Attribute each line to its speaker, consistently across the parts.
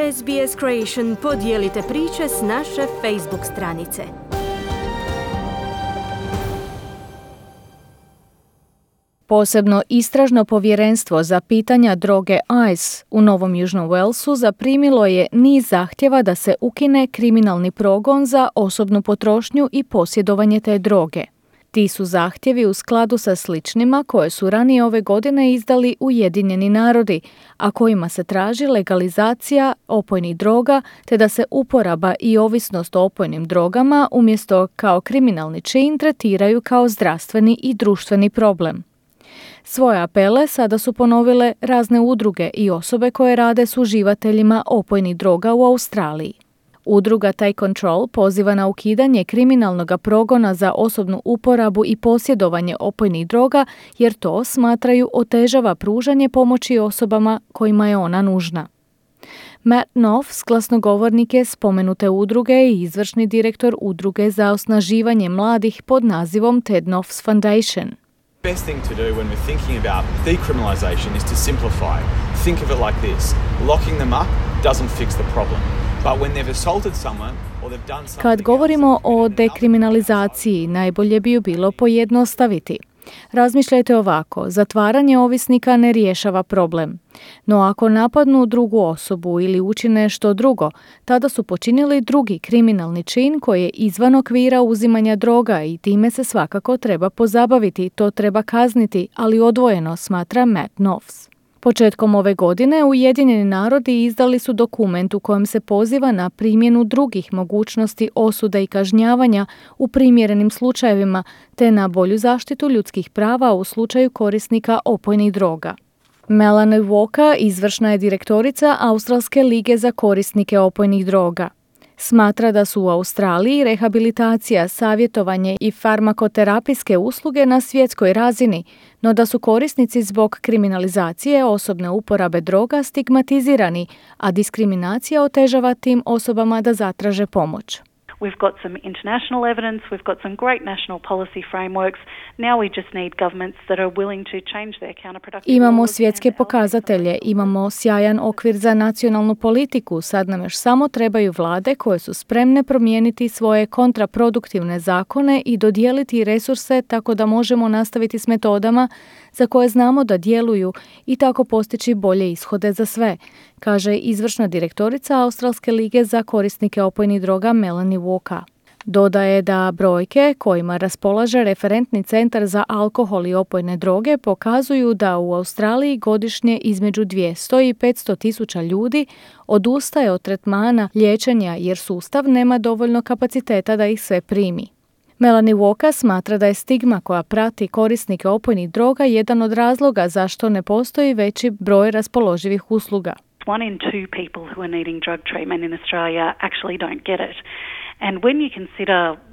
Speaker 1: SBS Creation podijelite priče s naše Facebook stranice. Posebno istražno povjerenstvo za pitanja droge ICE u Novom Južnom Walesu zaprimilo je niz zahtjeva da se ukine kriminalni progon za osobnu potrošnju i posjedovanje te droge. Ti su zahtjevi u skladu sa sličnima koje su ranije ove godine izdali Ujedinjeni narodi, a kojima se traži legalizacija opojnih droga te da se uporaba i ovisnost o opojnim drogama umjesto kao kriminalni čin tretiraju kao zdravstveni i društveni problem. Svoje apele sada su ponovile razne udruge i osobe koje rade s uživateljima opojnih droga u Australiji. Udruga Taj Control poziva na ukidanje kriminalnog progona za osobnu uporabu i posjedovanje opojnih droga jer to smatraju otežava pružanje pomoći osobama kojima je ona nužna. Matt Knopf, glasnogovornik je spomenute udruge i izvršni direktor udruge za osnaživanje mladih pod nazivom Ted Knopf's Foundation.
Speaker 2: Best thing to do when we're thinking about decriminalisation is to simplify. Think of it like this locking them up doesn't fix the problem.
Speaker 1: Kad govorimo o dekriminalizaciji, najbolje bi ju bilo pojednostaviti. Razmišljajte ovako, zatvaranje ovisnika ne rješava problem. No ako napadnu drugu osobu ili učine nešto drugo, tada su počinili drugi kriminalni čin koji je izvan okvira uzimanja droga i time se svakako treba pozabaviti, to treba kazniti, ali odvojeno, smatra Matt Knopfs. Početkom ove godine Ujedinjeni narodi izdali su dokument u kojem se poziva na primjenu drugih mogućnosti osuda i kažnjavanja u primjerenim slučajevima te na bolju zaštitu ljudskih prava u slučaju korisnika opojnih droga. Melanie Walker izvršna je direktorica Australske lige za korisnike opojnih droga. Smatra da su u Australiji rehabilitacija, savjetovanje i farmakoterapijske usluge na svjetskoj razini, no da su korisnici zbog kriminalizacije osobne uporabe droga stigmatizirani, a diskriminacija otežava tim osobama da zatraže pomoć. We've got some international evidence, we've got some great national policy frameworks. Now we just need governments that are willing to change their counterproductive Imamo svjetske pokazatelje, imamo sjajan okvir za nacionalnu politiku, sad nam još samo trebaju vlade koje su spremne promijeniti svoje kontraproduktivne zakone i dodijeliti resurse tako da možemo nastaviti s metodama za koje znamo da djeluju i tako postići bolje ishode za sve, kaže izvršna direktorica Australske lige za korisnike opojnih droga Melanie Walker. Dodaje da brojke kojima raspolaže referentni centar za alkohol i opojne droge pokazuju da u Australiji godišnje između 200 i 500 tisuća ljudi odustaje od tretmana liječenja jer sustav nema dovoljno kapaciteta da ih sve primi. Melanie Walker smatra da je stigma koja prati korisnike opojnih droga jedan od razloga zašto ne postoji veći broj raspoloživih usluga. One in two people who are needing drug treatment in Australia actually don't get it. And when you consider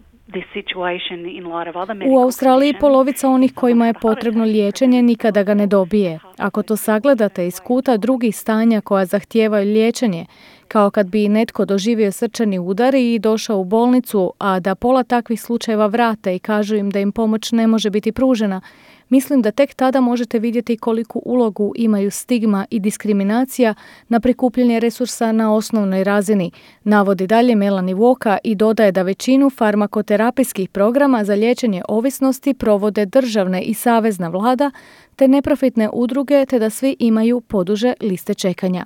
Speaker 1: u Australiji polovica onih kojima je potrebno liječenje nikada ga ne dobije. Ako to sagledate iz kuta drugih stanja koja zahtijevaju liječenje, kao kad bi netko doživio srčani udar i došao u bolnicu, a da pola takvih slučajeva vrate i kažu im da im pomoć ne može biti pružena, mislim da tek tada možete vidjeti koliku ulogu imaju stigma i diskriminacija na prikupljanje resursa na osnovnoj razini, navodi dalje Melanie Voka i dodaje da većinu farmakoterapijskih programa za liječenje ovisnosti provode državne i savezna vlada te neprofitne udruge te da svi imaju poduže liste čekanja.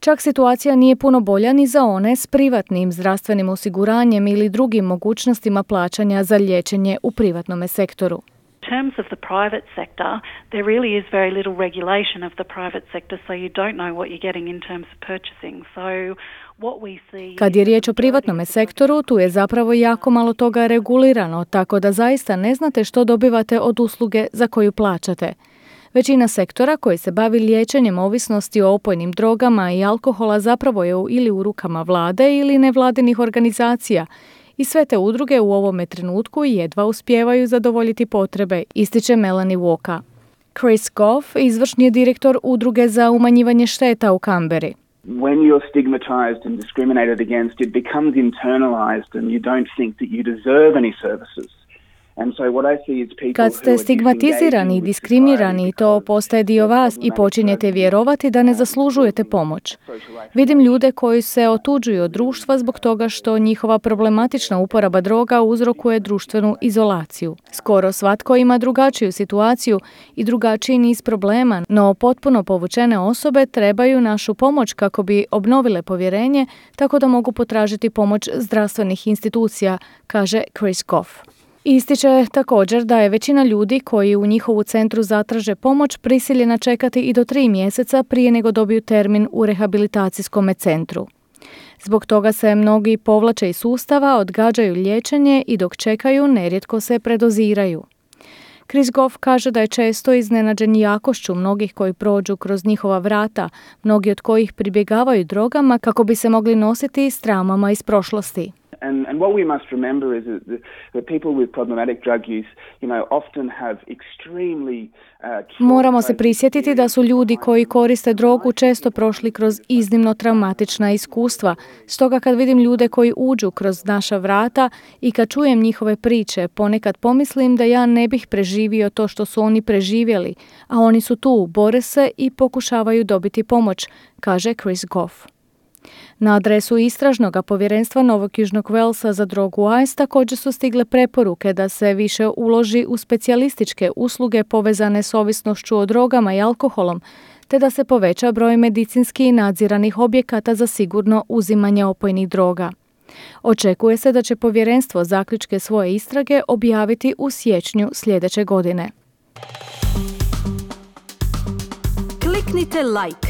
Speaker 1: Čak situacija nije puno bolja ni za one s privatnim zdravstvenim osiguranjem ili drugim mogućnostima plaćanja za liječenje u privatnom sektoru. terms of the private sector, there really is very little regulation of the private sector, so you don't know what you're getting in terms of purchasing. So kad je riječ o privatnom sektoru, tu je zapravo jako malo toga regulirano, tako da zaista ne znate što dobivate od usluge za koju plaćate. Većina sektora koji se bavi liječenjem ovisnosti o opojnim drogama i alkohola zapravo je ili u rukama vlade ili nevladinih organizacija i sve te udruge u ovome trenutku jedva uspijevaju zadovoljiti potrebe, ističe Melanie Walker. Chris Goff, izvršni je direktor udruge za umanjivanje šteta u Kamberi. When you're stigmatized and discriminated against, it becomes internalized and you don't think that you deserve any services. Kad ste stigmatizirani i diskriminirani, to postaje dio vas i počinjete vjerovati da ne zaslužujete pomoć. Vidim ljude koji se otuđuju od društva zbog toga što njihova problematična uporaba droga uzrokuje društvenu izolaciju. Skoro svatko ima drugačiju situaciju i drugačiji niz problema, no potpuno povučene osobe trebaju našu pomoć kako bi obnovile povjerenje tako da mogu potražiti pomoć zdravstvenih institucija, kaže Chris Goff. Ističe također da je većina ljudi koji u njihovu centru zatraže pomoć prisiljena čekati i do tri mjeseca prije nego dobiju termin u rehabilitacijskom centru. Zbog toga se mnogi povlače iz sustava, odgađaju liječenje i dok čekaju nerijetko se predoziraju. Chris Goff kaže da je često iznenađen jakošću mnogih koji prođu kroz njihova vrata, mnogi od kojih pribjegavaju drogama kako bi se mogli nositi s traumama iz prošlosti. What we must remember is that, that people with problematic drug use, you know, often have extremely uh, Moramo se prisjetiti da su ljudi koji koriste drogu često prošli kroz iznimno traumatična iskustva. Stoga kad vidim ljude koji uđu kroz naša vrata i kad čujem njihove priče, ponekad pomislim da ja ne bih preživio to što su oni preživjeli, a oni su tu, bore se i pokušavaju dobiti pomoć, kaže Chris Goff. Na adresu istražnog povjerenstva Novog Južnog Velsa za drogu AIS također su stigle preporuke da se više uloži u specijalističke usluge povezane s ovisnošću o drogama i alkoholom, te da se poveća broj medicinski nadziranih objekata za sigurno uzimanje opojnih droga. Očekuje se da će povjerenstvo zaključke svoje istrage objaviti u siječnju sljedeće godine.
Speaker 3: Kliknite like,